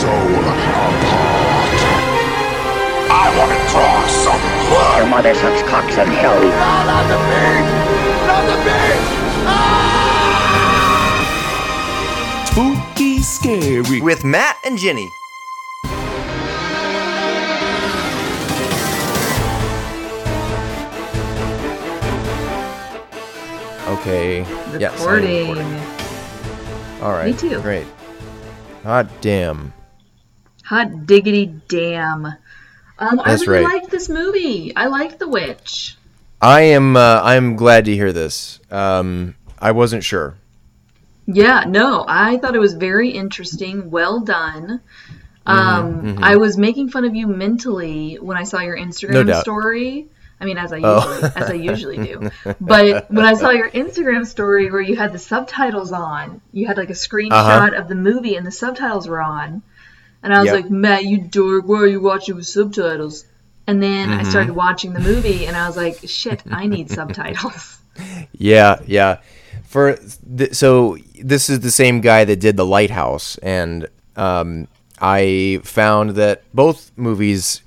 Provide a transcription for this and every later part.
tear your soul apart. I want to draw some blood. Your mother sucks cocks in hell. Not the beast! Not the beast! Ah! Spooky scary. With Matt and Ginny. Okay. Yes, I Recording. recording. All right. Me too. Great. Hot damn. Hot diggity damn. Um, I That's really right. liked this movie. I liked The Witch. I am. Uh, I'm glad to hear this. Um, I wasn't sure. Yeah, no, I thought it was very interesting. Well done. Mm-hmm, Um, I was making fun of you mentally when I saw your Instagram No story. I mean, as I Oh. usually, as I usually do. But when I saw your Instagram story where you had the subtitles on, you had like a screenshot Uh-huh. of the movie and the subtitles were on, and I was Yep. like, Matt, you dork, why are you watching with subtitles? And then Mm-hmm. I started watching the movie, and I was like, shit, I need subtitles. Yeah, yeah. For th- so this is the same guy that did the Lighthouse, and um, I found that both movies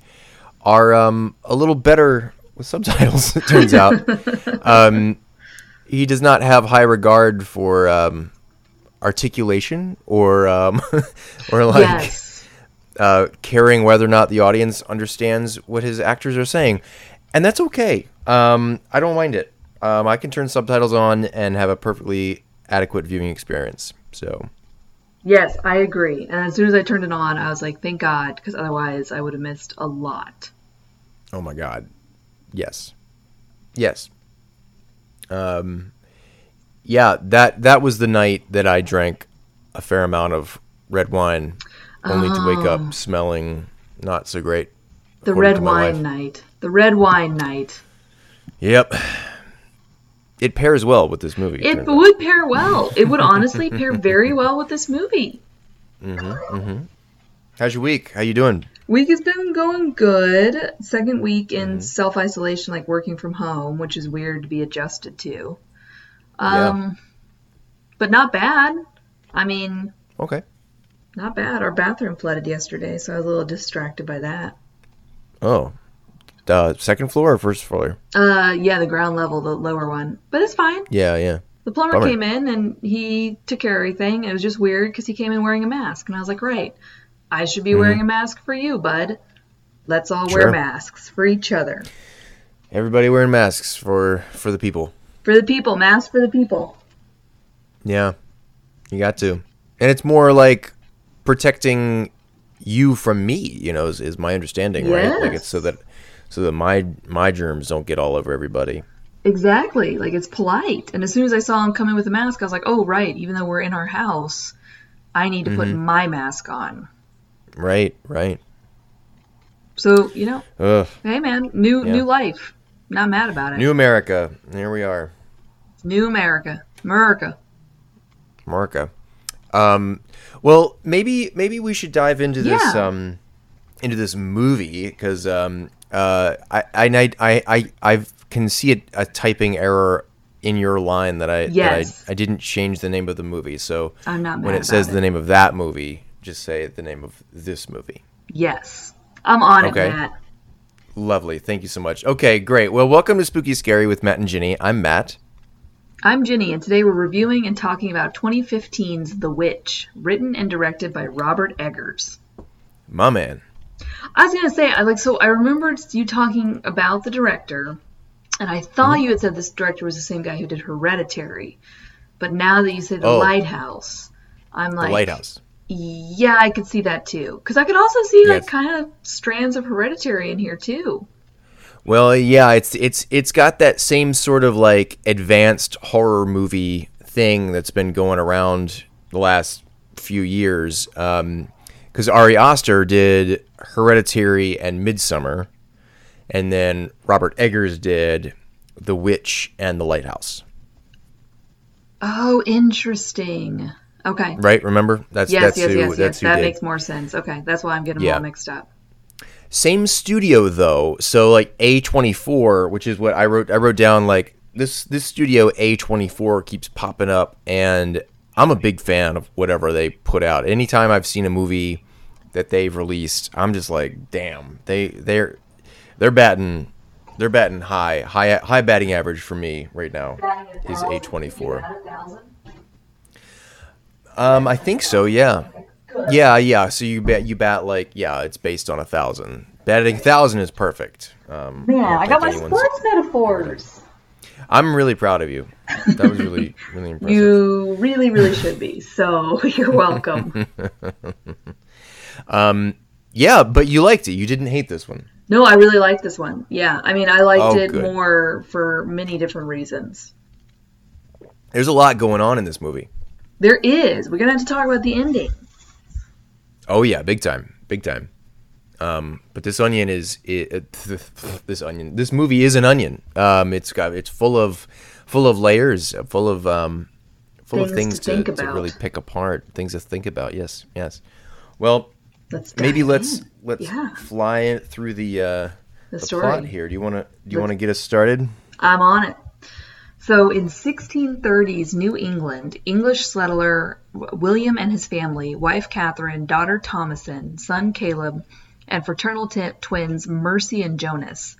are um, a little better with subtitles. It turns out, um, he does not have high regard for um, articulation or um, or like yes. Uh, caring whether or not the audience understands what his actors are saying, and that's okay. Um, I don't mind it. Um, I can turn subtitles on and have a perfectly adequate viewing experience. So Yes, I agree. And as soon as I turned it on, I was like, thank God, because otherwise I would have missed a lot. Oh my god. Yes. Yes. Um yeah, that that was the night that I drank a fair amount of red wine only to wake up smelling not so great. The red wine wife. night. The red wine night. Yep. It pairs well with this movie. It turns out. would pair well. It would honestly pair very well with this movie. Mm-hmm, mm-hmm. How's your week? How you doing? Week has been going good. Second week in Mm-hmm. self isolation, like working from home, which is weird to be adjusted to. Yeah. Um, but not bad. I mean, Okay. Not bad. Our bathroom flooded yesterday, so I was a little distracted by that. Oh. Uh, second floor or first floor? Uh, yeah, the ground level, the lower one, but it's fine. Yeah, yeah. The plumber Bummer. came in and he took care of everything. It was just weird because he came in wearing a mask, and I was like, "Right, I should be wearing a mask for you, bud. Let's all Mm-hmm. Sure. wear masks for each other, Everybody wearing masks for for the people. for the people. Masks for the people." Yeah. You got to. And it's more like protecting you from me, you know, is, is my understanding, right? Like it's so that so that my my germs don't get all over everybody. Exactly. Like it's polite. And as soon as I saw him come in with a mask, I was like, "Oh, right. Even though we're in our house, I need to put Mm-hmm. my mask on." Right, right. So you know, Ugh. hey man, new Yeah. new life. Not mad about it. New America. Here we are. new America, America. Marca. Um, well, maybe maybe we should dive into this Yeah. um, into this movie because um, uh, I, I I I I can see a, a typing error in your line that I Yes. that I, I didn't change the name of the movie. So I'm not when it says about the name of that movie, just say the name of this movie. Yes, I'm on Okay. it, Matt. Lovely. Thank you so much. Okay, great. Well, welcome to Spooky Scary with Matt and Ginny. I'm Matt. I'm Ginny, and today we're reviewing and talking about 2015's The Witch, written and directed by Robert Eggers. My man. I was gonna say, I like, so I remembered you talking about the director, and I thought Mm-hmm. you had said this director was the same guy who did Hereditary, but now that you say The Oh. Lighthouse, I'm like, The Lighthouse. Yeah, I could see that too, because I could also see like kind of strands of Hereditary in here too. Well, yeah, it's it's it's got that same sort of like advanced horror movie thing that's been going around the last few years. Um, because Ari Aster did Hereditary and Midsommar, and then Robert Eggers did The Witch and The Lighthouse. Oh, interesting. Okay. Right? Remember? That's Yes, that's yes, who yes, yes. That did. makes more sense. Okay, that's why I'm getting them Yeah. all mixed up. Same studio though. So like A24, which is what I wrote I wrote down like this this studio A24 keeps popping up and I'm a big fan of whatever they put out. Anytime I've seen a movie that they've released, I'm just like, damn, they they're they're batting they're batting high high high batting average for me right now is A24. Um, I think so. Yeah, yeah, yeah. So you bet you bat like yeah, it's based on a thousand. Batting thousand is perfect. Um, Man, I got my sports metaphors. I'm really proud of you. That was really really impressive. You really, really should be. So you're welcome. um, yeah, but you liked it. You didn't hate this one. no, I really liked this one. Yeah, I mean, I liked Oh, it good. more for many different reasons. There's a lot going on in this movie. There is. We're gonna have to talk about the ending. Oh yeah, big time, big time. Um, but this onion is it, this onion. This movie is an onion. Um, it's got it's full of full of layers, full of um, full of Things things to to, to really pick apart, things to think about. Yes, yes. Well, Let's maybe let's in. let's Yeah. fly it through the uh, the the story. plot here. Do you want to do you want to get us started? I'm on it. So in 1630s New England, English settler William and his family, wife Catherine, daughter Thomasin, son Caleb, and fraternal t- twins Mercy and Jonas,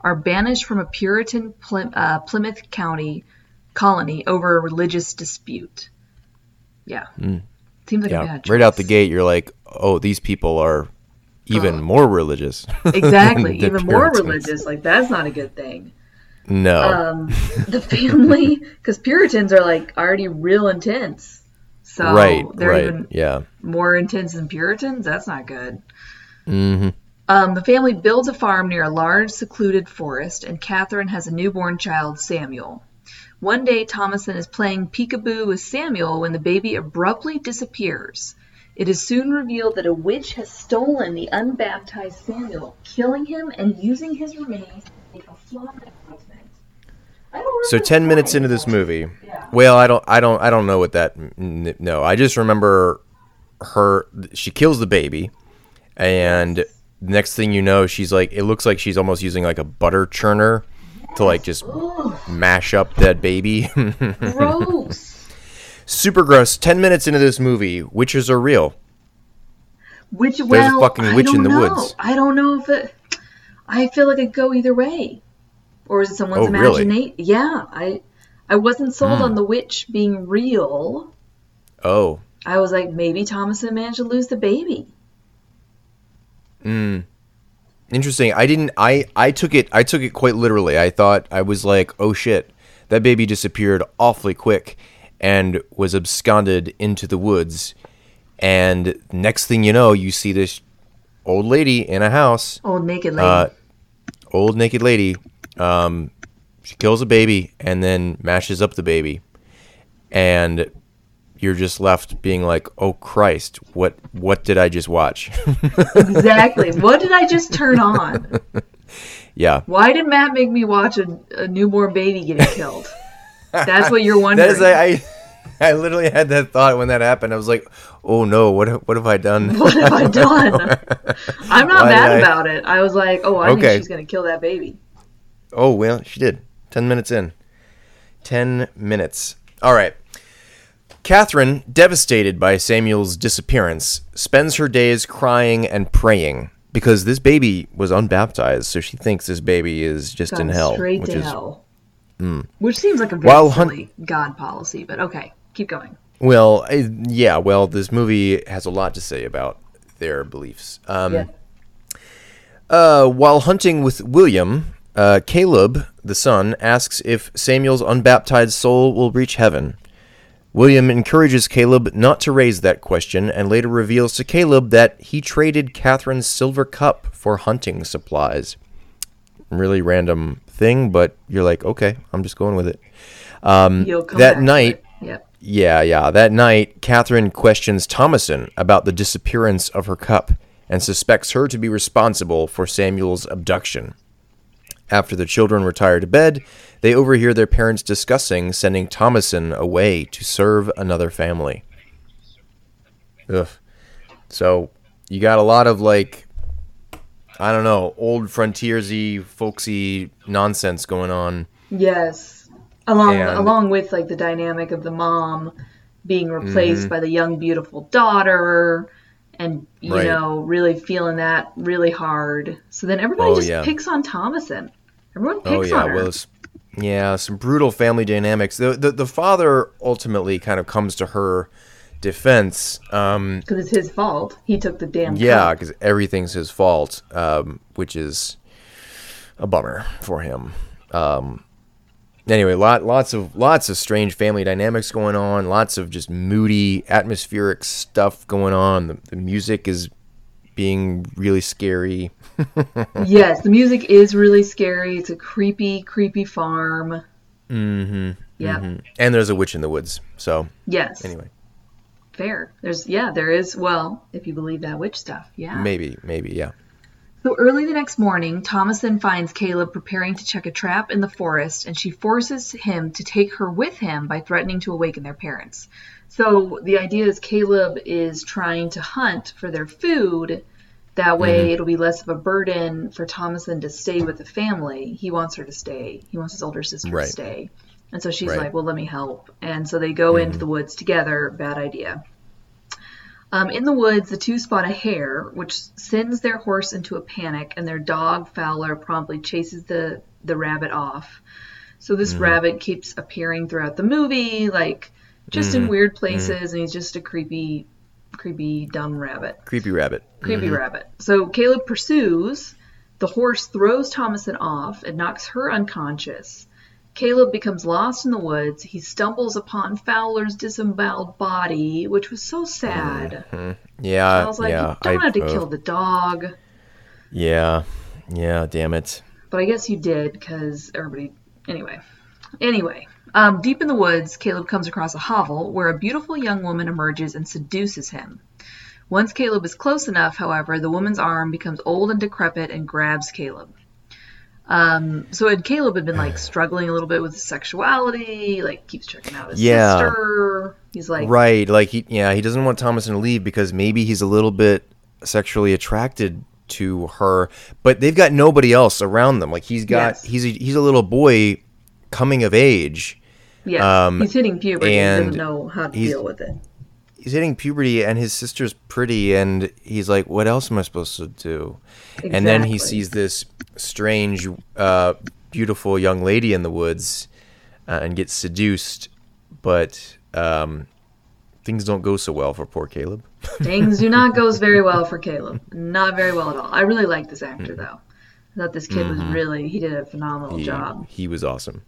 are banished from a Puritan Ply- uh, Plymouth County colony over a religious dispute. Yeah. Seems like a. Yeah, right out the gate, you're like, oh, these people are even Oh. more religious. Exactly. Even more religious. Like, that's not a good thing. No. um, the family because Puritans are like already real intense. So right. they're Right. even Yeah. more intense than Puritans. That's not good. Mm-hmm. Um, the family builds a farm near a large secluded forest, and Catherine has a newborn child, Samuel. One day, Thomasin is playing peekaboo with Samuel when the baby abruptly disappears. It is soon revealed that a witch has stolen the unbaptized Samuel, killing him and using his remains to make a flying ointment. So ten minutes into this movie, well, I don't, I don't, I don't know what that. No, I just remember her. She kills the baby, and next thing you know, she's like, it looks like she's almost using like a butter churner to like just mash up that baby. Gross. Super gross. Ten minutes into this movie, witches are real. Which a well, fucking I witch in the know. woods. I don't know if it. I feel like it go either way, or is it someone's Oh, really? Imagination? Yeah, I I wasn't sold on the witch being real. Oh, I was like, maybe Thomasin managed to lose the baby. Hmm. interesting. I didn't. I I took it. I took it quite literally. I thought I was like, oh shit, that baby disappeared awfully quick, and was absconded into the woods. And next thing you know, you see this old lady in a house, Old naked lady. uh, old naked lady. Um, she kills a baby and then mashes up the baby, and you're just left being like, "Oh Christ, what what did I just watch?" exactly. what did I just turn on? yeah, Why did Matt make me watch a, a newborn baby getting killed? That's what you're wondering. that is I, I I literally had that thought when that happened. I was like, "Oh no, what have- what have I done?" what have I done? I'm not Why mad about it. I was like, oh, I Okay. think she's gonna kill that baby. Oh, well, she did. 10 minutes in. 10 minutes. All right. Catherine, devastated by Samuel's disappearance, spends her days crying and praying because this baby was unbaptized, so she thinks this baby is just in hell. straight which to is hell. Which seems like a very While hun- God policy, but okay, keep going. well, yeah. Well, this movie has a lot to say about their beliefs. Um, yeah. Uh, while hunting with William, uh, Caleb, the son, asks if Samuel's unbaptized soul will reach heaven. William encourages Caleb not to raise that question and later reveals to Caleb that he traded Catherine's silver cup for hunting supplies. Really random thing, but you're like, okay, I'm just going with it. Um, that night- Yep. Yeah, yeah. That night, Catherine questions Thomasin about the disappearance of her cup and suspects her to be responsible for Samuel's abduction. After the children retire to bed, they overhear their parents discussing sending Thomasin away to serve another family. Ugh. So, you got a lot of like, I don't know, old frontiersy, folksy nonsense going on. Yes. Along And- along with like the dynamic of the mom being replaced mm-hmm. by the young, beautiful daughter, and you Right. know, really feeling that really hard. So then everybody Oh, just yeah. picks on Thomasin. Everyone Oh yeah, on her. well, yeah, some brutal family dynamics. The, the the father ultimately kind of comes to her defense. Um, because it's his fault. He took the damn yeah, because everything's his fault, um, which is a bummer for him. Um, anyway, lot lots of lots of strange family dynamics going on. Lots of just moody, atmospheric stuff going on. The, the music is being really scary. yes, the music is really scary. It's a creepy, creepy farm. Mm-hmm. Yep. And there's a witch in the woods. So Yes. anyway, Fair. There's yeah, there is well, if you believe that witch stuff. Yeah. maybe, maybe, yeah. So early the next morning, Thomasin finds Caleb preparing to check a trap in the forest, and she forces him to take her with him by threatening to awaken their parents. So the idea is Caleb is trying to hunt for their food. That way, mm-hmm. it'll be less of a burden for Thomasin to stay with the family. He wants her to stay. He wants his older sister Right. to stay. And so she's Right. like, "Well, let me help." And so they go into mm-hmm. the woods together. Bad idea. Um, in the woods, the two spot a hare, which sends their horse into a panic, and their dog Fowler promptly chases the the rabbit off. So this mm-hmm. rabbit keeps appearing throughout the movie, like just in mm-hmm. weird mm-hmm. places, and he's just a creepy, creepy, dumb rabbit. Creepy rabbit. Creepy mm-hmm. rabbit. So Caleb pursues. The horse throws Thomasin off and knocks her unconscious. Caleb becomes lost in the woods. He stumbles upon Fowler's disemboweled body, which was so sad. Yeah, I was like, yeah. you don't I- have to uh, kill the dog. Yeah, yeah. Damn it. But I guess you did because everybody. Anyway. Anyway. Um, deep in the woods, Caleb comes across a hovel where a beautiful young woman emerges and seduces him. Once Caleb is close enough, however, the woman's arm becomes old and decrepit and grabs Caleb. Um, so had Caleb had been like struggling a little bit with his sexuality, like keeps checking out his Yeah. sister. He's like, Right, like he, yeah, he doesn't want Thomasin to leave because maybe he's a little bit sexually attracted to her, but they've got nobody else around them. Like he's got, Yes. he's a, he's a little boy coming of age. Yeah, um, he's hitting puberty and and doesn't know how to deal with it. He's hitting puberty, and his sister's pretty, and he's like, "What else am I supposed to do?" And then he sees this strange, uh, beautiful young lady in the woods, uh, and gets seduced, but um, things don't go so well for poor Caleb. Things do not goes very well for Caleb. Not very well at all. I really like this actor though. I thought this kid was really he did a phenomenal Mm-hmm. He, job. he was awesome.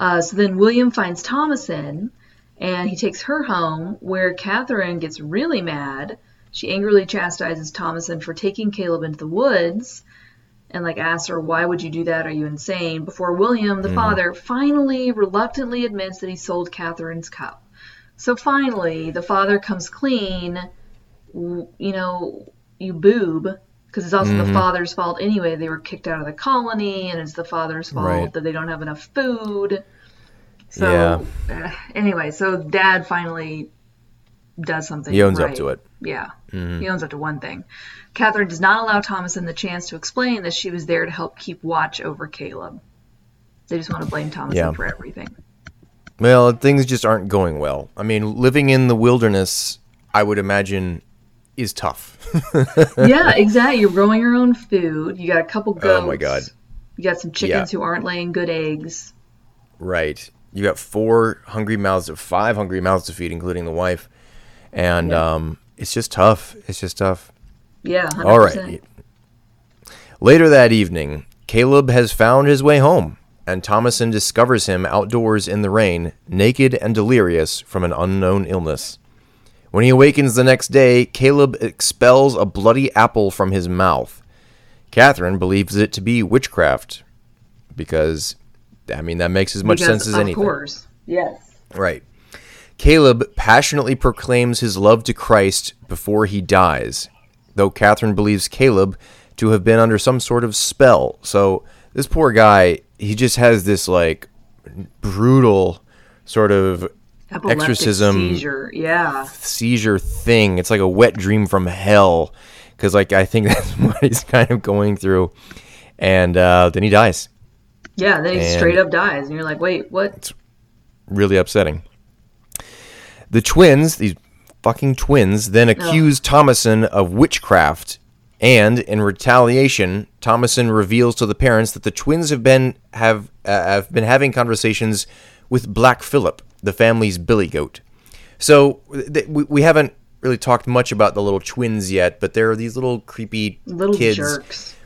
Uh, so then William finds Thomasin and he takes her home where Catherine gets really mad. She angrily chastises Thomasin for taking Caleb into the woods and like asks her, Why would you do that? Are you insane? Before William, the Mm-hmm. father, finally reluctantly admits that he sold Catherine's cup. So finally, the father comes clean. You know, you boob, because it's also Mm-hmm. the father's fault anyway. They were kicked out of the colony, and it's the father's fault Right. that they don't have enough food. So Yeah. uh, anyway, so dad finally does something. He owns up to it. Yeah, he owns up to one thing. Catherine does not allow Thomasin the chance to explain that she was there to help keep watch over Caleb. They just want to blame Thomasin Yeah. for everything. Well, things just aren't going well. I mean, living in the wilderness, I would imagine, is tough. yeah, exactly. You're growing your own food. You got a couple goats. Oh my God. You got some chickens Yeah. who aren't laying good eggs. Right. You got four hungry mouths, five hungry mouths to feed, including the wife, and um, it's just tough. It's just tough. Yeah, 100%. All right. Later that evening, Caleb has found his way home, and Thomasin discovers him outdoors in the rain, naked and delirious from an unknown illness. When he awakens the next day, Caleb expels a bloody apple from his mouth. Catherine believes it to be witchcraft, because, I mean, that makes as much Because, sense as of anything. Of course. Yes. Right. Caleb passionately proclaims his love to Christ before he dies, though Catherine believes Caleb to have been under some sort of spell. So this poor guy, he just has this like brutal sort of Epileptic exorcism seizure. Yeah. seizure thing. It's like a wet dream from hell, because like I think that's what he's kind of going through, and uh, then he dies. Yeah, then he And- straight up dies. And you're like, wait, what? It's really upsetting. The twins, these fucking twins, then accuse Thomasin of witchcraft, and in retaliation, Thomasin reveals to the parents that the twins have been have uh, have been having conversations with Black Phillip, the family's billy goat. So th- we, we haven't really talked much about the little twins yet, but there are these little creepy Little kids. jerks.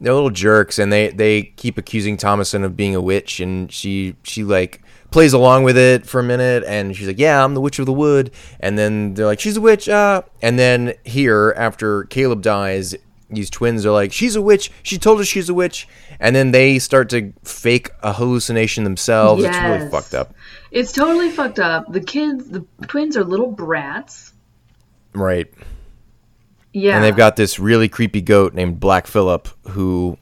they're little jerks and they they keep accusing Thomasin of being a witch and she she like plays along with it for a minute and she's like yeah I'm the witch of the wood. And then they're like she's a witch uh. And then here after Caleb dies these twins are like she's a witch. She told us she's a witch. And then they start to fake a hallucination themselves. It's really fucked up It's totally fucked up. The kids, the twins are little brats. right Yeah. and they've got this really creepy goat named Black Phillip who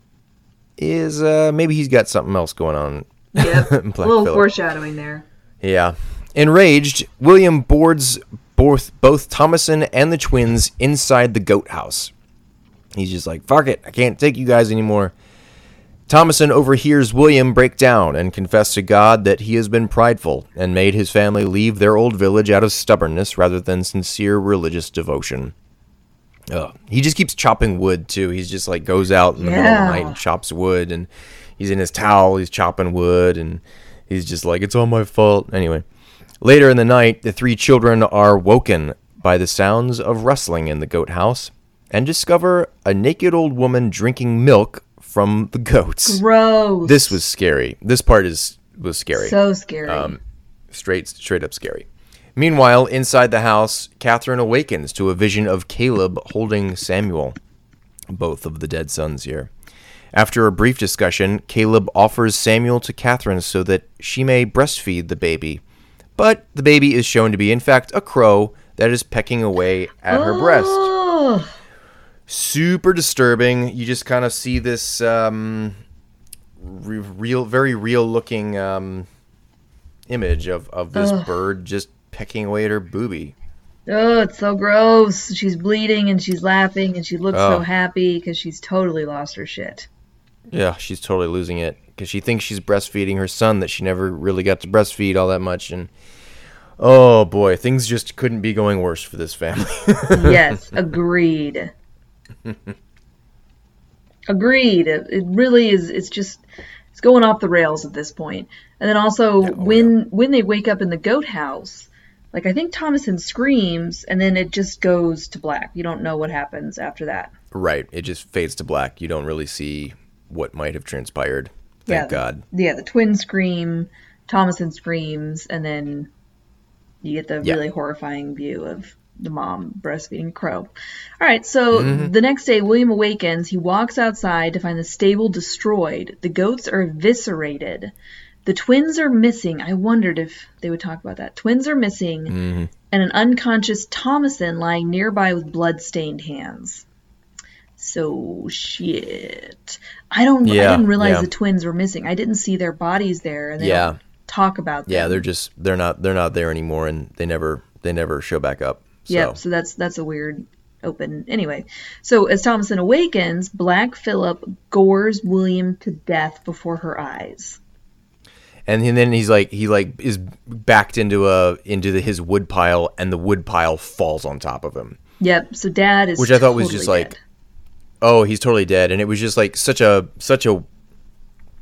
is uh maybe he's got something else going on Yep. a little Phillip. foreshadowing there. Yeah. Enraged, William boards both both Thomasin and the twins inside the goat house. He's just like, fuck it, I can't take you guys anymore. Thomasin overhears William break down and confess to God that he has been prideful and made his family leave their old village out of stubbornness rather than sincere religious devotion. Ugh. He just keeps chopping wood too. He's just like goes out in the middle of the night and chops wood, and he's in his towel. He's chopping wood, and he's just like, "It's all my fault." Anyway, later in the night, the three children are woken by the sounds of rustling in the goat house and discover a naked old woman drinking milk from the goats. Gross. This was scary. This part is was scary so scary. Um, straight straight up scary. Meanwhile, inside the house, Catherine awakens to a vision of Caleb holding Samuel, both of the dead sons here. After a brief discussion, Caleb offers Samuel to Catherine so that she may breastfeed the baby. But the baby is shown to be, in fact, a crow that is pecking away at her breast super disturbing. You just kind of see this um, re- real, very real looking um, image of, of this bird just pecking away at her booby. oh, it's so gross. She's bleeding and she's laughing and she looks so Oh. happy because she's totally lost her shit. Yeah, she's totally losing it because she thinks she's breastfeeding her son that she never really got to breastfeed all that much. And oh boy, things just couldn't be going worse for this family. yes, agreed. agreed. It, it really is. It's just it's going off the rails at this point. And then also oh, when when they wake up in the goat house, like I think Thomasin screams, and then it just goes to black. You don't know what happens after that. right, it just fades to black. You don't really see what might have transpired. Thank Yeah. God. Yeah, the twins scream, Thomasin screams, and then you get the Yeah. really horrifying view of the mom breastfeeding Crow. All right, so Mm-hmm. the next day, William awakens. He walks outside to find the stable destroyed. The goats are eviscerated. The twins are missing. I wondered if they would talk about that. Twins are missing, Mm-hmm. and an unconscious Thomasin lying nearby with blood-stained hands. So shit. I don't. Yeah, I didn't realize yeah. the twins were missing. I didn't see their bodies there, and they Yeah. don't talk about them. Yeah, they're just they're not they're not there anymore, and they never they never show back up. So. Yep. So that's that's a weird open. Anyway, so as Thomasin awakens, Black Phillip gores William to death before her eyes. and then he's like he like is backed into a into the, his wood pile and the wood pile falls on top of him Yep. So Dad is Which I thought was totally just like- oh he's totally dead and it was just like such a such a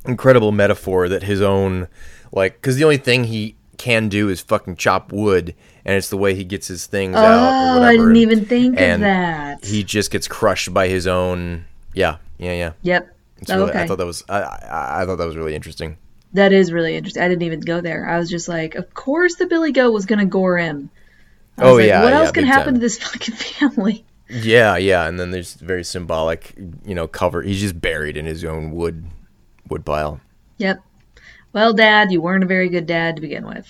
incredible metaphor that his own like because the only thing he can do is fucking chop wood and it's the way he gets his things out Oh, I didn't and- even think of that. he just gets crushed by his own yeah yeah yeah Yep. it's Oh, really, okay. i thought that was I, I i thought that was really interesting That is really interesting. I didn't even go there. I was just like, of course the Billy Goat was gonna gore him. I was Oh, like, yeah, What yeah, else can happen time. to this fucking family? Yeah, yeah, and then there's very symbolic, you know, cover. He's just buried in his own wood wood pile. Yep. Well, Dad, you weren't a very good dad to begin with.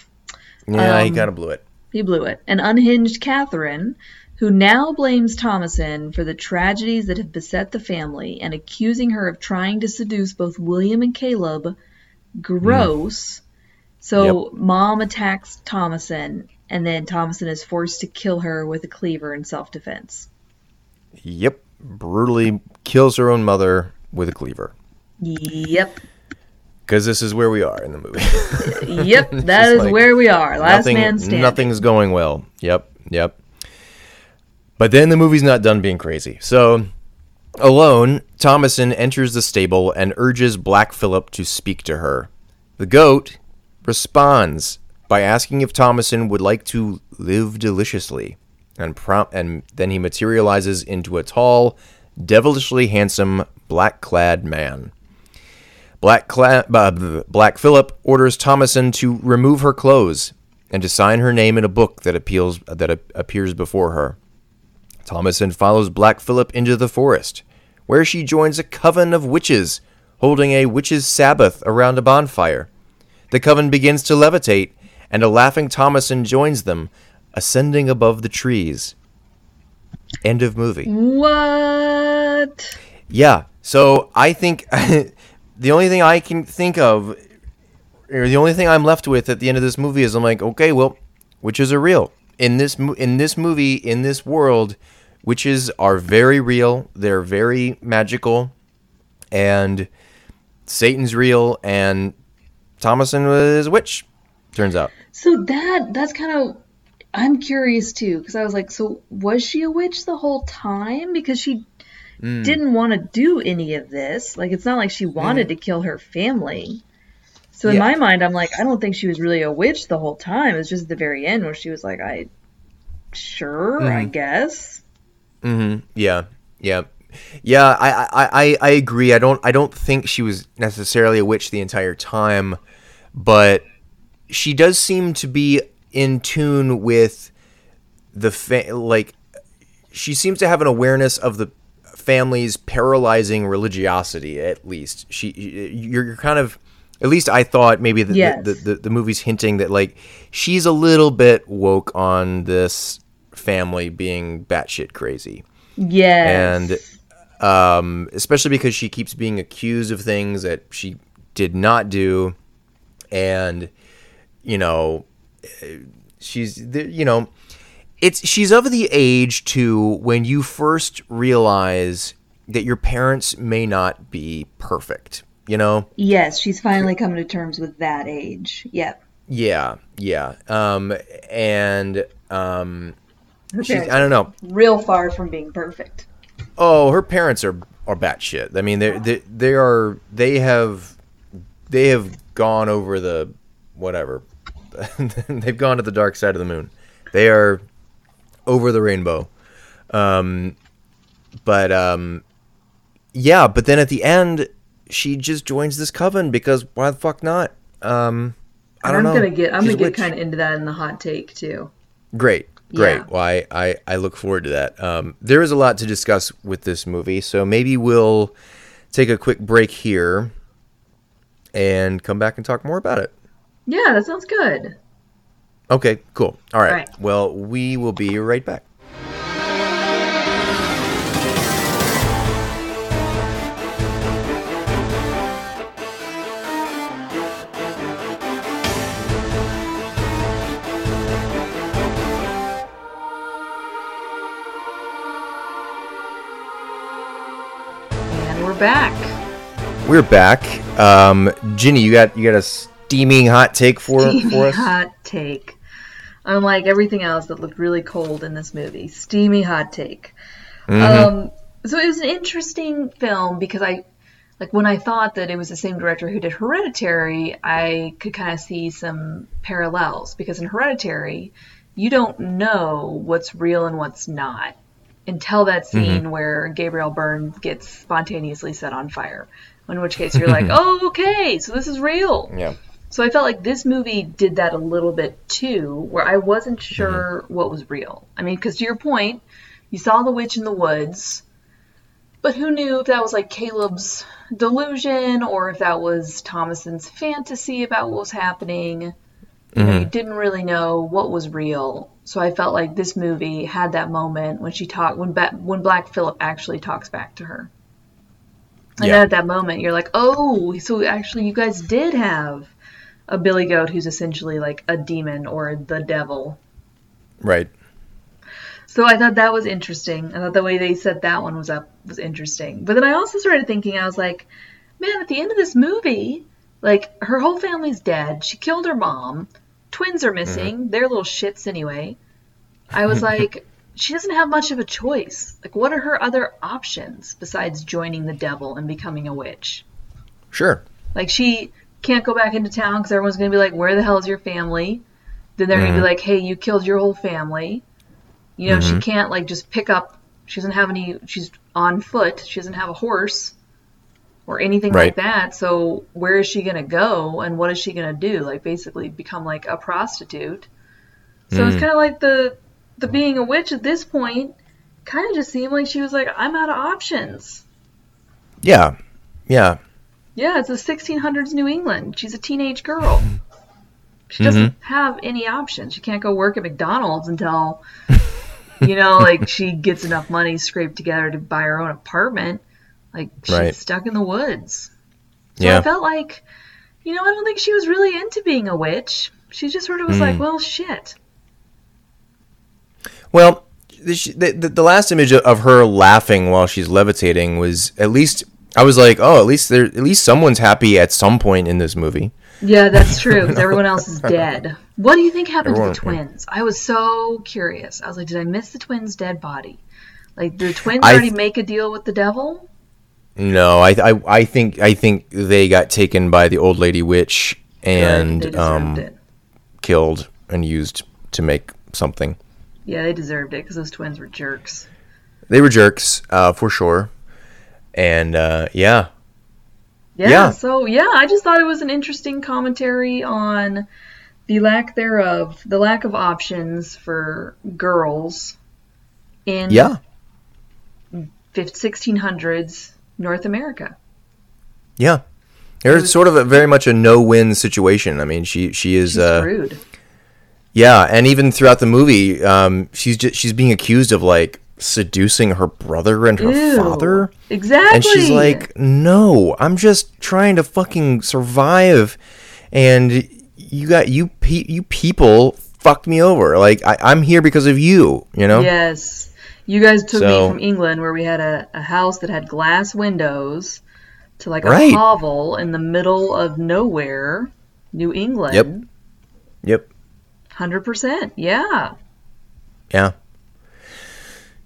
Yeah, he Um, kind of blew it. He blew it. An unhinged Catherine, who now blames Thomasin for the tragedies that have beset the family and accusing her of trying to seduce both William and Caleb. Gross. So mom attacks Thomasin, and then Thomasin is forced to kill her with a cleaver in self defense. Yep, brutally kills her own mother with a cleaver. Yep. Because this is where we are in the movie. Yep, that is like where we are. Last Nothing, man standing. nothing's going well. Yep, yep. But then the movie's not done being crazy. So, alone, Thomasin enters the stable and urges Black Phillip to speak to her. The goat responds by asking if Thomasin would like to live deliciously, and prom- and then he materializes into a tall, devilishly handsome, black-clad man. Black, Cla- uh, Black Phillip orders Thomasin to remove her clothes and to sign her name in a book that appeals that a- appears before her. Thomasin follows Black Phillip into the forest, where she joins a coven of witches holding a witches' sabbath around a bonfire. The coven begins to levitate, and a laughing Thomasin joins them, ascending above the trees. End of movie. What? Yeah. So I think the only thing I can think of, or the only thing I'm left with at the end of this movie is I'm like, okay, well, witches are real in this in this movie in this world. Witches are very real. They're very magical, and Satan's real, and Thomasin was a witch. Turns out. So that that's kind of I'm curious too because I was like, so was she a witch the whole time? Because she Hmm. didn't want to do any of this. Like it's not like she wanted to kill her family. So in Yeah. my mind, I'm like, I don't think she was really a witch the whole time. It was just at the very end where she was like, I sure, I guess. Mm-hmm. guess. Yeah, yeah, yeah. I, I, I, I agree. I don't, I don't think she was necessarily a witch the entire time, but she does seem to be in tune with the fa- like. She seems to have an awareness of the family's paralyzing religiosity. At least she, you're, you're kind of. At least I thought maybe the, Yes. the, the, the movie's hinting that like she's a little bit woke on this family being batshit crazy Yes. and um, especially because she keeps being accused of things that she did not do, and you know, she's you know, it's she's of the age to when you first realize that your parents may not be perfect. You know, yes, she's finally coming to terms with that age. Yep. yeah, yeah, um, and um, she's, I don't know. Real far from being perfect. Oh, her parents are are batshit. I mean, they they they are they have they have gone over the whatever. They've gone to the dark side of the moon. They are over the rainbow. Um, but um, yeah. But then at the end, she just joins this coven because why the fuck not? Um, I don't I'm know. gonna get I'm She's gonna get kind of into that in the hot take too. Great, great. Yeah. Well, I, I, I look forward to that. Um, there is a lot to discuss with this movie, so maybe we'll take a quick break here and come back and talk more about it. Yeah, that sounds good. Okay, cool. All right. right. Well, we will be right back. And we're back. We're back. Um, Ginny, you got you got a steaming hot take for Steamy for us? hot take. Unlike everything else that looked really cold in this movie, steamy hot take. Mm-hmm. Um, so it was an interesting film because I, like, when I thought that it was the same director who did Hereditary, I could kind of see some parallels because in Hereditary, you don't know what's real and what's not until that scene where Gabriel Byrne gets spontaneously set on fire. In which case you're like, oh, okay, so this is real. Yeah. So I felt like this movie did that a little bit too, where I wasn't mm-hmm. sure what was real. I mean, because to your point, you saw the witch in the woods, but who knew if that was like Caleb's delusion or if that was Thomasin's fantasy about what was happening. You know, you mm-hmm. didn't really know what was real. So I felt like this movie had that moment when she talked when ba- when Black Phillip actually talks back to her. And Yeah. then at that moment, you're like, oh, so actually, you guys did have a Billy Goat who's essentially like a demon or the devil. Right. So I thought that was interesting. I thought the way they set that one was up was interesting. But then I also started thinking, I was like, man, at the end of this movie, Like her whole family's dead. She killed her mom. Twins are missing. Mm-hmm. They're little shits anyway. I was like, she doesn't have much of a choice. Like, what are her other options besides joining the devil and becoming a witch? Sure. Like, she can't go back into town because everyone's going to be like, where the hell is your family? Then they're going to be mm-hmm. like, hey, you killed your whole family. You know, she mm-hmm. can't, like, just pick up. She doesn't have any. She's on foot. She doesn't have a horse or anything Right. like that. So, where is she going to go and what is she going to do? Like, basically become like a prostitute. So, it's mm-hmm. kind of like the the being a witch at this point kind of just seemed like she was like, I'm out of options. Yeah. Yeah. Yeah, it's the 1600s New England. She's a teenage girl. She doesn't mm-hmm. have any options. She can't go work at McDonald's until, you know, like she gets enough money scraped together to buy her own apartment. Like she's Right. stuck in the woods. So Yeah. I felt like, you know, I don't think she was really into being a witch. She just sort of was like, mm. well, shit. Well, the, the, the last image of her laughing while she's levitating was at least I was like, oh, at least there, at least someone's happy at some point in this movie. Yeah, that's true because everyone else is dead. What do you think happened Everyone- to the twins? I was so curious. I was like, did I miss the twins' dead body? Like, did the twins I- already make a deal with the devil? No, I, I I think I think they got taken by the old lady witch and um, killed and used to make something. Yeah, they deserved it because those twins were jerks. They were jerks, uh, for sure. And uh, yeah, Yeah, Yeah. So yeah, I just thought it was an interesting commentary on the lack thereof, the lack of options for girls in yeah, 1600s North America. yeah. There's sort of a very much a no-win situation. I mean, she she is uh, screwed. Yeah, and even throughout the movie, um, she's just, she's being accused of like seducing her brother and her Ew. father, Exactly. and she's like, "No, I'm just trying to fucking survive," and you got you pe- you people fucked me over. Like I, I'm here because of you. You know? Yes. You guys took So- me from England where we had a, a house that had glass windows to like a Right. hovel in the middle of nowhere, New England. Yep. Yep. 100%. Yeah. Yeah.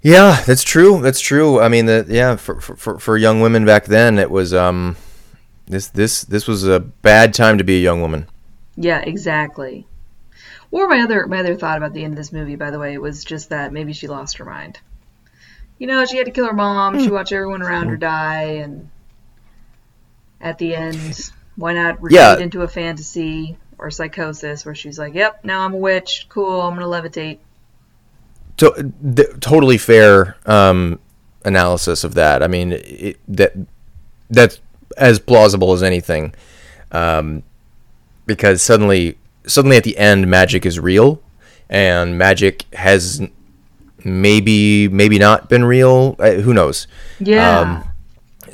Yeah, that's true. That's true. I mean, the yeah for, for for young women back then, it was um, this this this was a bad time to be a young woman. Yeah, exactly. Or my other my other thought about the end of this movie, by the way, was just that maybe she lost her mind. You know, she had to kill her mom. Hmm. She watched everyone around her die, and at the end, why not retreat Yeah. into a fantasy or psychosis where she's like, "Yep, now I'm a witch. Cool, I'm gonna levitate." To- th- totally fair um, analysis of that. I mean, it, that that's as plausible as anything, um, because suddenly, suddenly at the end, magic is real, and magic has maybe maybe not been real. Uh, who knows? Yeah, Um,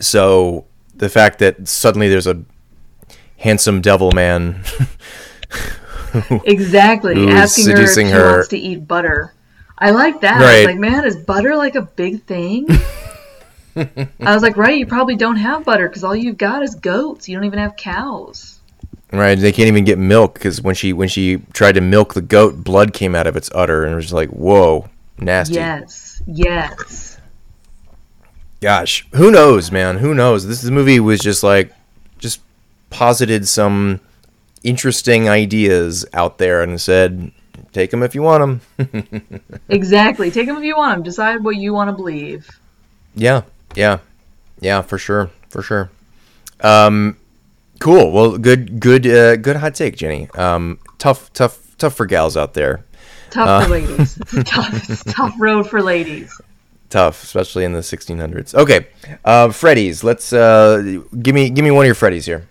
So the fact that suddenly there's a handsome devil man exactly. Asking her if she her- wants to eat butter. I like that. I was Right. like, man, is butter like a big thing? I was like, right, you probably don't have butter because all you've got is goats. You don't even have cows. Right, they can't even get milk because when she when she tried to milk the goat, blood came out of its udder, and it was like, whoa, nasty. Yes, yes. Gosh, who knows, man? Who knows? This movie was just like, just posited some interesting ideas out there and said, take them if you want them. Exactly. Take them if you want them. Decide what you want to believe. yeah, yeah, yeah, for sure, for sure. Um, cool. Well, good, good, uh, good hot take, Ginny. Um, tough, tough, tough for gals out there. Tough Uh. for ladies. Tough, tough road for ladies. tough, especially in the 1600s. Okay, uh, Freddy's. Let's uh, give me give me one of your Freddy's here.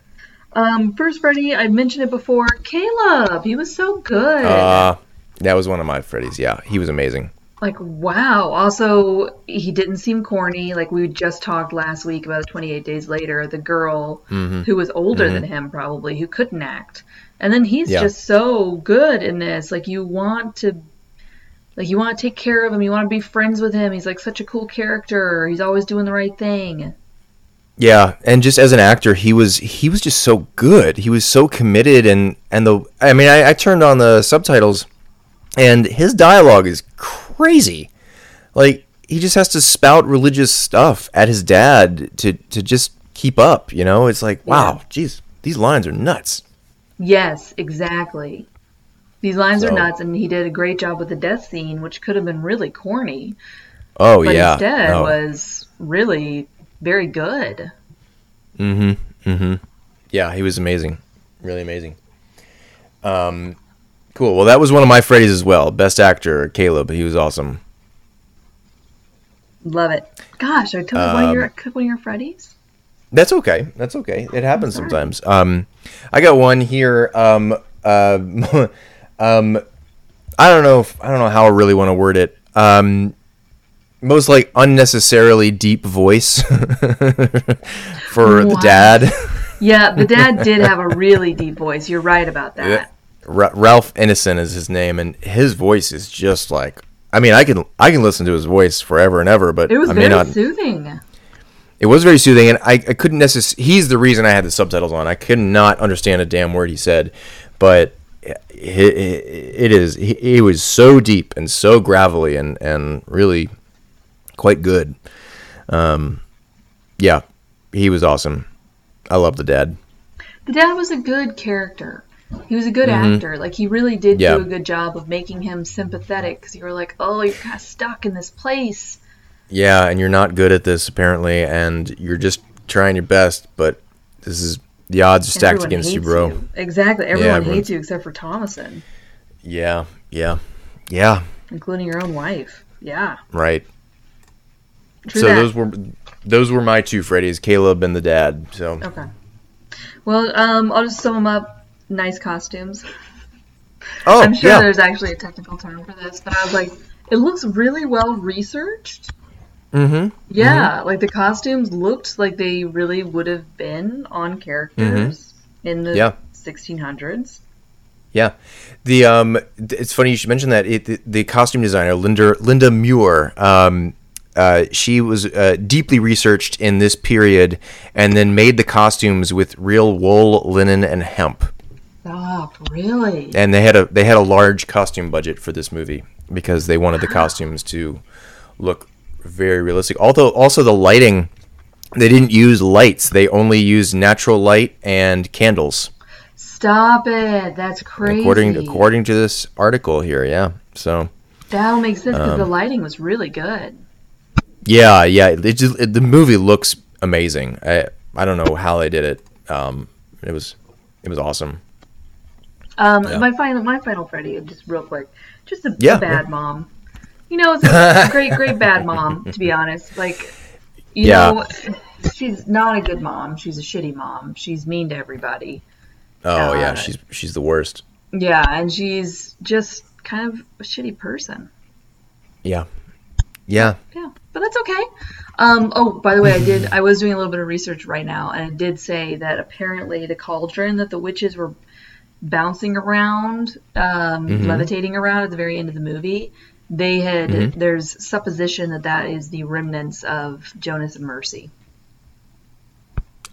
Um, first, Freddie, I mentioned it before. Caleb, he was so good. Uh, that was one of my Freddy's. Yeah, he was amazing. like, wow. Also, he didn't seem corny. Like we just talked last week about 28 Days Later, the girl Mm-hmm. who was older than him, probably, who couldn't act. And then he's Yeah. just so good in this. Like, you want to. Like you want to take care of him, you want to be friends with him. He's like such a cool character. He's always doing the right thing. Yeah, and just as an actor, he was he was just so good. He was so committed, and and the I mean, I, I turned on the subtitles, and his dialogue is crazy. Like he just has to spout religious stuff at his dad to to just keep up. You know, it's like wow, geez, these lines are nuts. Yes, exactly. These lines So- are nuts, and he did a great job with the death scene, which could have been really corny, Oh but yeah, instead Oh. was really very good. Mm-hmm. Mm-hmm. Yeah, he was amazing. Really amazing. Um, cool. Well, that was one of my Freddy's as well. Best actor, Caleb. He was awesome. Love it. Gosh, I took one Um, of your took one of your Freddy's. That's okay. That's okay. It happens sometimes. Um, I got one here. Um, uh, um, I don't know. If, I don't know how I really want to word it. Um, most like unnecessarily deep voice for the dad. Yeah, the dad did have a really deep voice. You're right about that. Ra- Ralph Ineson is his name, and his voice is just like. I mean, I can I can listen to his voice forever and ever, but It was I very not. soothing. It was very soothing, and I, I couldn't necessarily. He's the reason I had the subtitles on. I could not understand a damn word he said, but it, it is. He, he was so deep and so gravelly and and really quite good. Um, yeah, he was awesome. I love the dad. The dad was a good character. He was a good actor. Like he really did Mm-hmm. Yeah. do a good job of making him sympathetic because you were like, oh, you're kind of stuck in this place. Yeah, and you're not good at this apparently, and you're just trying your best, but this is the odds are stacked Everyone against you, bro. Exactly. Everyone everyone- hates you except for Thomasin, Yeah, yeah, yeah. including your own wife. Yeah. Right. True so that. those were those were my two Freddy's, Caleb and the dad. So Okay. Well, um, I'll just sum them up. Nice costumes. oh I'm sure yeah, there's actually a technical term for this, but I was like, it looks really well researched. mm-hmm. Yeah, like the costumes looked like they really would have been on characters in the Mm-hmm. Yeah. 1600s. Yeah, the um, it's funny you should mention that. It, the, the costume designer Linda Linda Muir, um, uh, she was uh, deeply researched in this period, and then made the costumes with real wool, linen, and hemp. Stop, really? And they had a they had a large costume budget for this movie because they wanted the costumes to look very realistic. Although also the lighting, they didn't use lights; they only used natural light and candles. Stop it. That's crazy. According according to this article here, yeah. So. That'll make sense because the Um, lighting was really good. Yeah, yeah. It just it, the movie looks amazing. I I don't know how they did it. Um, it was it was awesome. Um, Yeah. my final, my final Freddy, just real quick, just a, Yeah, a bad yeah. mom. You know, it's a great, great bad mom. To be honest, like, you Yeah. know, she's not a good mom. She's a shitty mom. She's mean to everybody. Oh yeah, Uh, she's she's the worst. Yeah, and she's just kind of a shitty person. Yeah, yeah. Yeah, but that's okay. Um, oh, by the way, I did. I was doing a little bit of research right now, and it did say that apparently the cauldron that the witches were bouncing around, um, Mm-hmm. levitating around at the very end of the movie, they had. Mm-hmm. There's supposition that that is the remnants of Jonas and Mercy.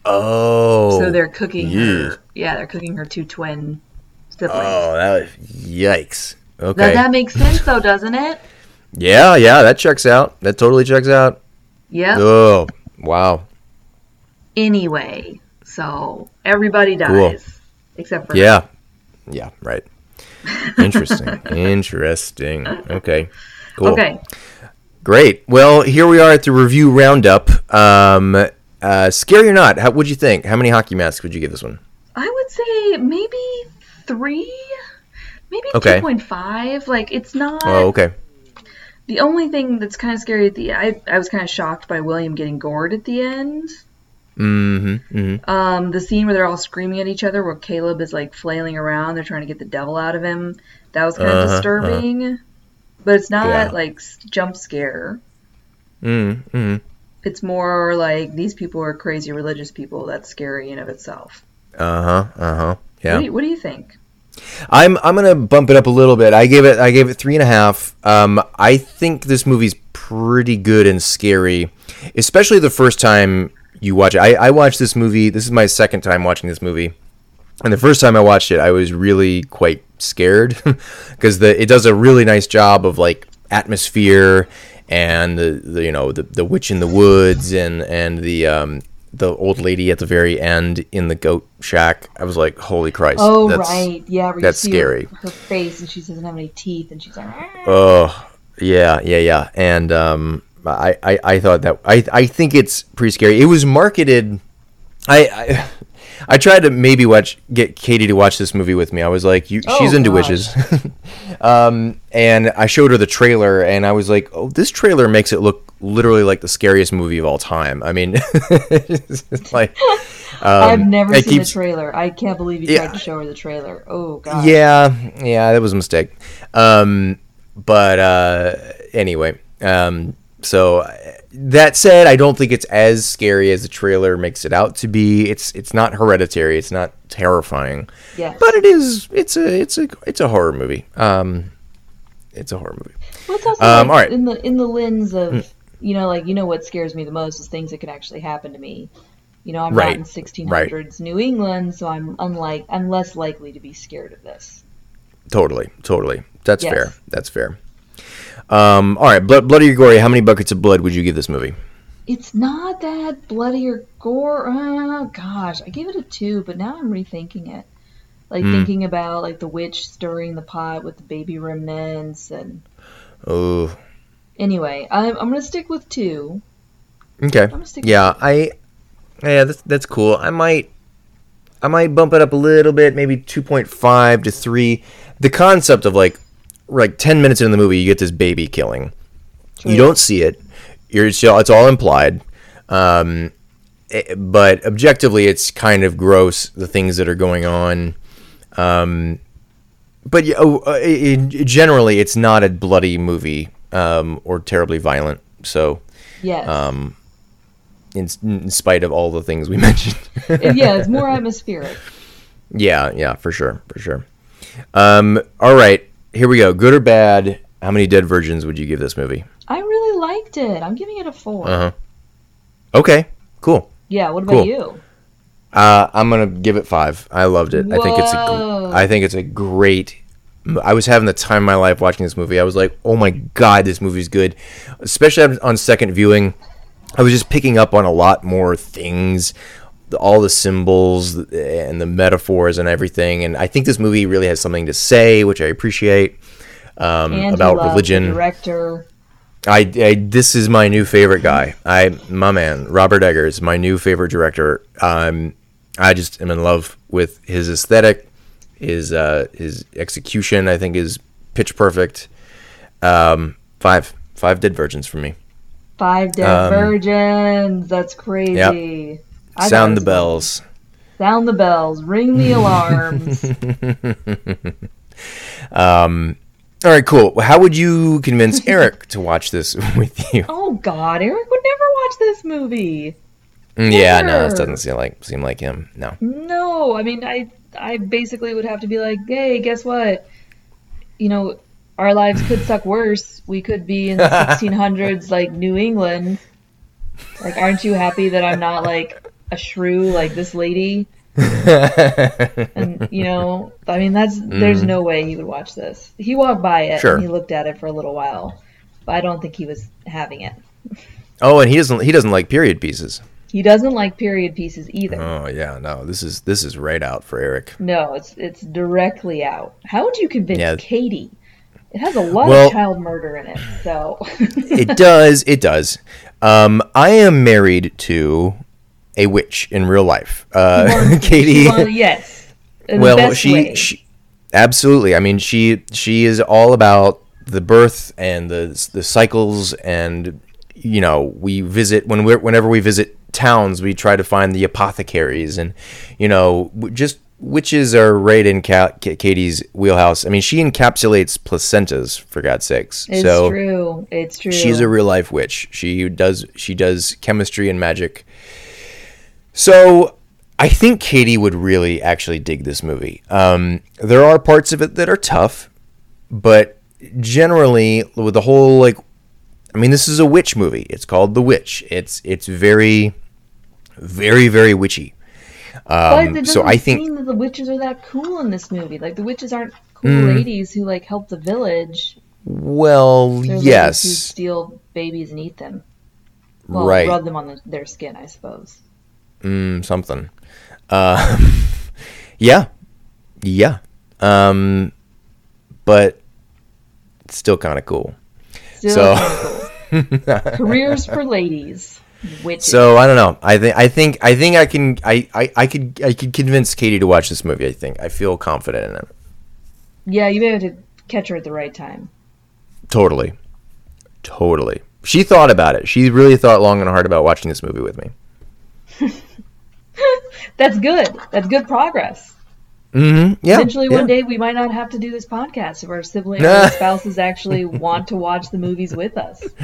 Oh. So they're cooking yeah. her. Yeah, they're cooking her two twin siblings. Oh, that was yikes. That, Okay. that makes sense, though, doesn't it? yeah, yeah. That checks out. That totally checks out. Yeah. Oh, wow. Anyway, so everybody dies except for her. Yeah. Right. Interesting. Interesting. Okay. Cool. Okay. Great. Well, here we are at the review roundup. Um, uh, scary or not? How would you think? How many hockey masks would you give this one? I would say maybe three, maybe Okay. two point five. Like it's not Oh, okay. the only thing that's kind of scary at the. I I was kind of shocked by William getting gored at the end. Mm-hmm. mm-hmm. Um, the scene where they're all screaming at each other, where Caleb is like flailing around, they're trying to get the devil out of him. That was kind of Uh-huh, disturbing, but it's not Yeah. like jump scare. Mm-hmm. It's more like these people are crazy religious people. That's scary in of itself. Uh huh. Uh huh. Yeah. What, do you, what do you think? I'm I'm gonna bump it up a little bit. I gave it I gave it three and a half. Um, I think this movie's pretty good and scary, especially the first time you watch it. I, I watched this movie. This is my second time watching this movie, and the first time I watched it, I was really quite scared because the it does a really nice job of like atmosphere and the, the you know the the witch in the woods and and the um the old lady at the very end in the goat shack. I was like, holy Christ! Oh that's- right, yeah. That's see her- scary. Her, face, and she doesn't have any teeth, and she's like. Oh, yeah, yeah, yeah. And um, I, I, I thought that I, I think it's pretty scary. It was marketed. I, I, I tried to maybe watch get Katie to watch this movie with me. I was like, you, she's Oh, into gosh. witches. um, and I showed her the trailer, and I was like, oh, this trailer makes it look literally like the scariest movie of all time. I mean, it's like. I've um, never seen keeps- the trailer. I can't believe you Yeah. tried to show her the trailer. Oh god. Yeah, yeah, that was a mistake. Um, but uh, anyway, um, so that said, I don't think it's as scary as the trailer makes it out to be. It's it's not hereditary. It's not terrifying. Yeah. But it is. It's a it's a it's a horror movie. Um, it's a horror movie. Well, it's also Um, like all right. In the in the lens of you know, like you know what scares me the most is things that could actually happen to me. You know, I'm Right. not in 1600s New England, so I'm unlike I'm less likely to be scared of this. Totally, totally. That's Yes. fair. That's fair. Um, all right, blood, bloody or gory. How many buckets of blood would you give this movie? It's not that bloody or gore. Oh gosh, I gave it a two, but now I'm rethinking it. Like Hmm. thinking about like the witch stirring the pot with the baby remnants, and Oh, anyway, I'm I'm gonna stick with two. okay. gonna stick with Yeah, I. Yeah, that's that's cool. I might. I might bump it up a little bit, maybe two point five to three. The concept of like, like ten minutes into the movie, you get this baby killing. You don't see it. You're still, it's all implied. Um, eh, but objectively, it's kind of gross. The things that are going on. Um, but oh, uh, in, generally, it's not a bloody movie um, or terribly violent. So, Yes. um, in, in spite of all the things we mentioned. yeah, it's more atmospheric. yeah, yeah, for sure, for sure. Um, all right, here we go. Good or bad? How many dead virgins would you give this movie? I really liked it. I'm giving it a 4 Uh huh. Okay, cool. Yeah. What about Cool. you? Uh, I'm gonna give it five. I loved it. I think it's a. I think it's a great. I was having the time of my life watching this movie. I was like, "Oh my god, this movie's good," especially on- on second viewing. I was just picking up on a lot more things, all the symbols and the metaphors and everything. And I think this movie really has something to say, which I appreciate um, about love religion. Director. I, I this is my new favorite guy. I my man Robert Eggers, my new favorite director. Um, I just am in love with his aesthetic, his uh, his execution. I think is pitch perfect. Um, five five dead virgins for me. Five dead Um, virgins. That's crazy. I Sound the bells. Sound the bells. Ring the alarms. um, All right, cool. How would you convince Eric to watch this with you? oh God, Eric would never watch this movie. Mm, yeah, no, this doesn't seem like seem like him. No. No, I mean, I I basically would have to be like, hey, guess what? You know, our lives could suck worse. We could be in the 1600s, like New England. Like, aren't you happy that I'm not like a shrew like this lady? and you know, I mean, that's there's no way he would watch this. He walked by it Sure. and he looked at it for a little while, but I don't think he was having it. Oh, and he doesn't he doesn't like period pieces. He doesn't like period pieces either. Oh yeah, no. This is this is right out for Eric. No, it's it's directly out. How would you convince Yeah. Katie? It has a lot Well- of child murder in it, so it does. It does. Um, I am married to a witch in real life. Uh, Katie. Well, yes. In well, she, she absolutely. I mean, she she is all about the birth and the the cycles, and you know, we visit when we're whenever we visit towns, we try to find the apothecaries, and you know, just witches are right in Ka- Katie's wheelhouse. I mean, she encapsulates placentas for God's sakes. It's so true. It's true. She's a real life witch. She does she does chemistry and magic. So I think Katie would really actually dig this movie. Um, there are parts of it that are tough, but generally with the whole like, I mean, this is a witch movie. It's called The Witch. It's it's very very very witchy. but Um, so I think that the witches are that cool in this movie. Like the witches aren't cool Mm. ladies who like help the village. well They're ladies who yes steal babies and eat them. Well, right rub them on the, their skin, I suppose. Mm, something. Uh, yeah, yeah. Um, but it's still kind of cool. Still So- cool. careers for ladies. Witches. So I don't know. I think I think I think I can I, I, I could I could convince Katie to watch this movie. I think I feel confident in it. yeah, you may have to catch her at the right time. Totally, totally. She thought about it. She really thought long and hard about watching this movie with me. That's good. That's good progress. Mm-hmm. Yeah. Eventually, yeah. one day, we might not have to do this podcast if our sibling or spouses actually want to watch the movies with us.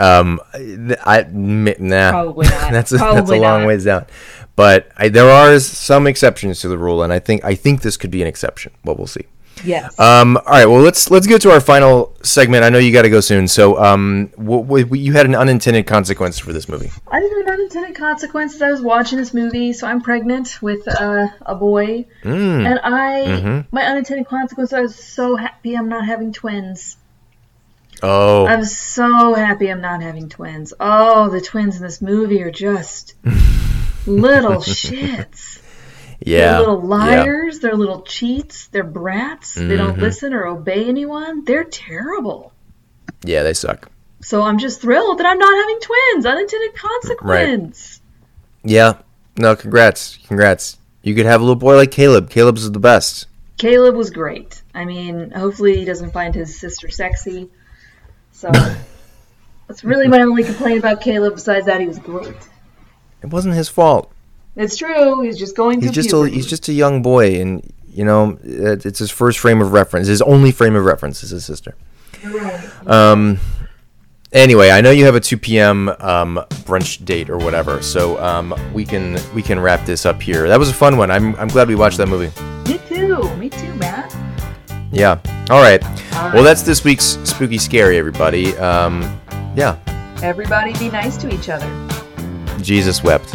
Um, I nah. Probably not. that's a, that's a long not. ways out. But I, there are some exceptions to the rule, and I think I think this could be an exception. But we'll see. Yes. Um, all right. Well, let's let's get to our final segment. I know you got to go soon. So, um, w- w- you had an unintended consequence for this movie. I didn't have an unintended consequences. I was watching this movie, so I'm pregnant with uh, a boy, Mm. and I Mm-hmm. my unintended consequence. I was so happy I'm not having twins. Oh, I'm so happy I'm not having twins. Oh, the twins in this movie are just little shits. Yeah. They're little yeah. liars. They're little cheats. They're brats. They don't Mm-hmm. listen or obey anyone. They're terrible. Yeah, they suck. So I'm just thrilled that I'm not having twins. Unintended consequence. Right. Yeah. No, congrats, congrats. You could have a little boy like Caleb. Caleb's the best. Caleb was great. I mean, hopefully he doesn't find his sister sexy. So that's really my only complaint about Caleb. Besides that, he was great. It wasn't his fault. It's true. He's just going He's through just a puberty. he's just a young boy, and you know it's his first frame of reference. His only frame of reference is his sister. Um. Anyway, I know you have a 2 p.m. Um, brunch date or whatever, so um, we can we can wrap this up here. That was a fun one. I'm I'm glad we watched that movie. Me too. Me too, Matt. Yeah. All right. Well, that's this week's spooky scary, everybody. Um, yeah. Everybody be nice to each other. Jesus wept.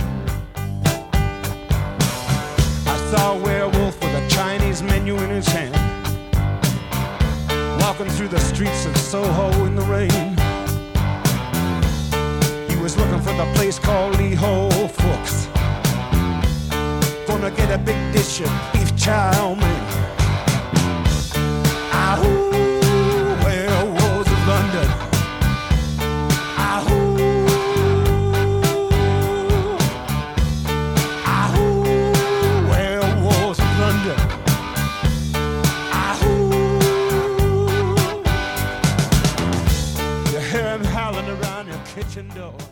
A werewolf with a Chinese menu in his hand. Walking through the streets of Soho in the rain. He was looking for the place called Lee Ho Fooks. Gonna get a big dish of beef chow mein. Door.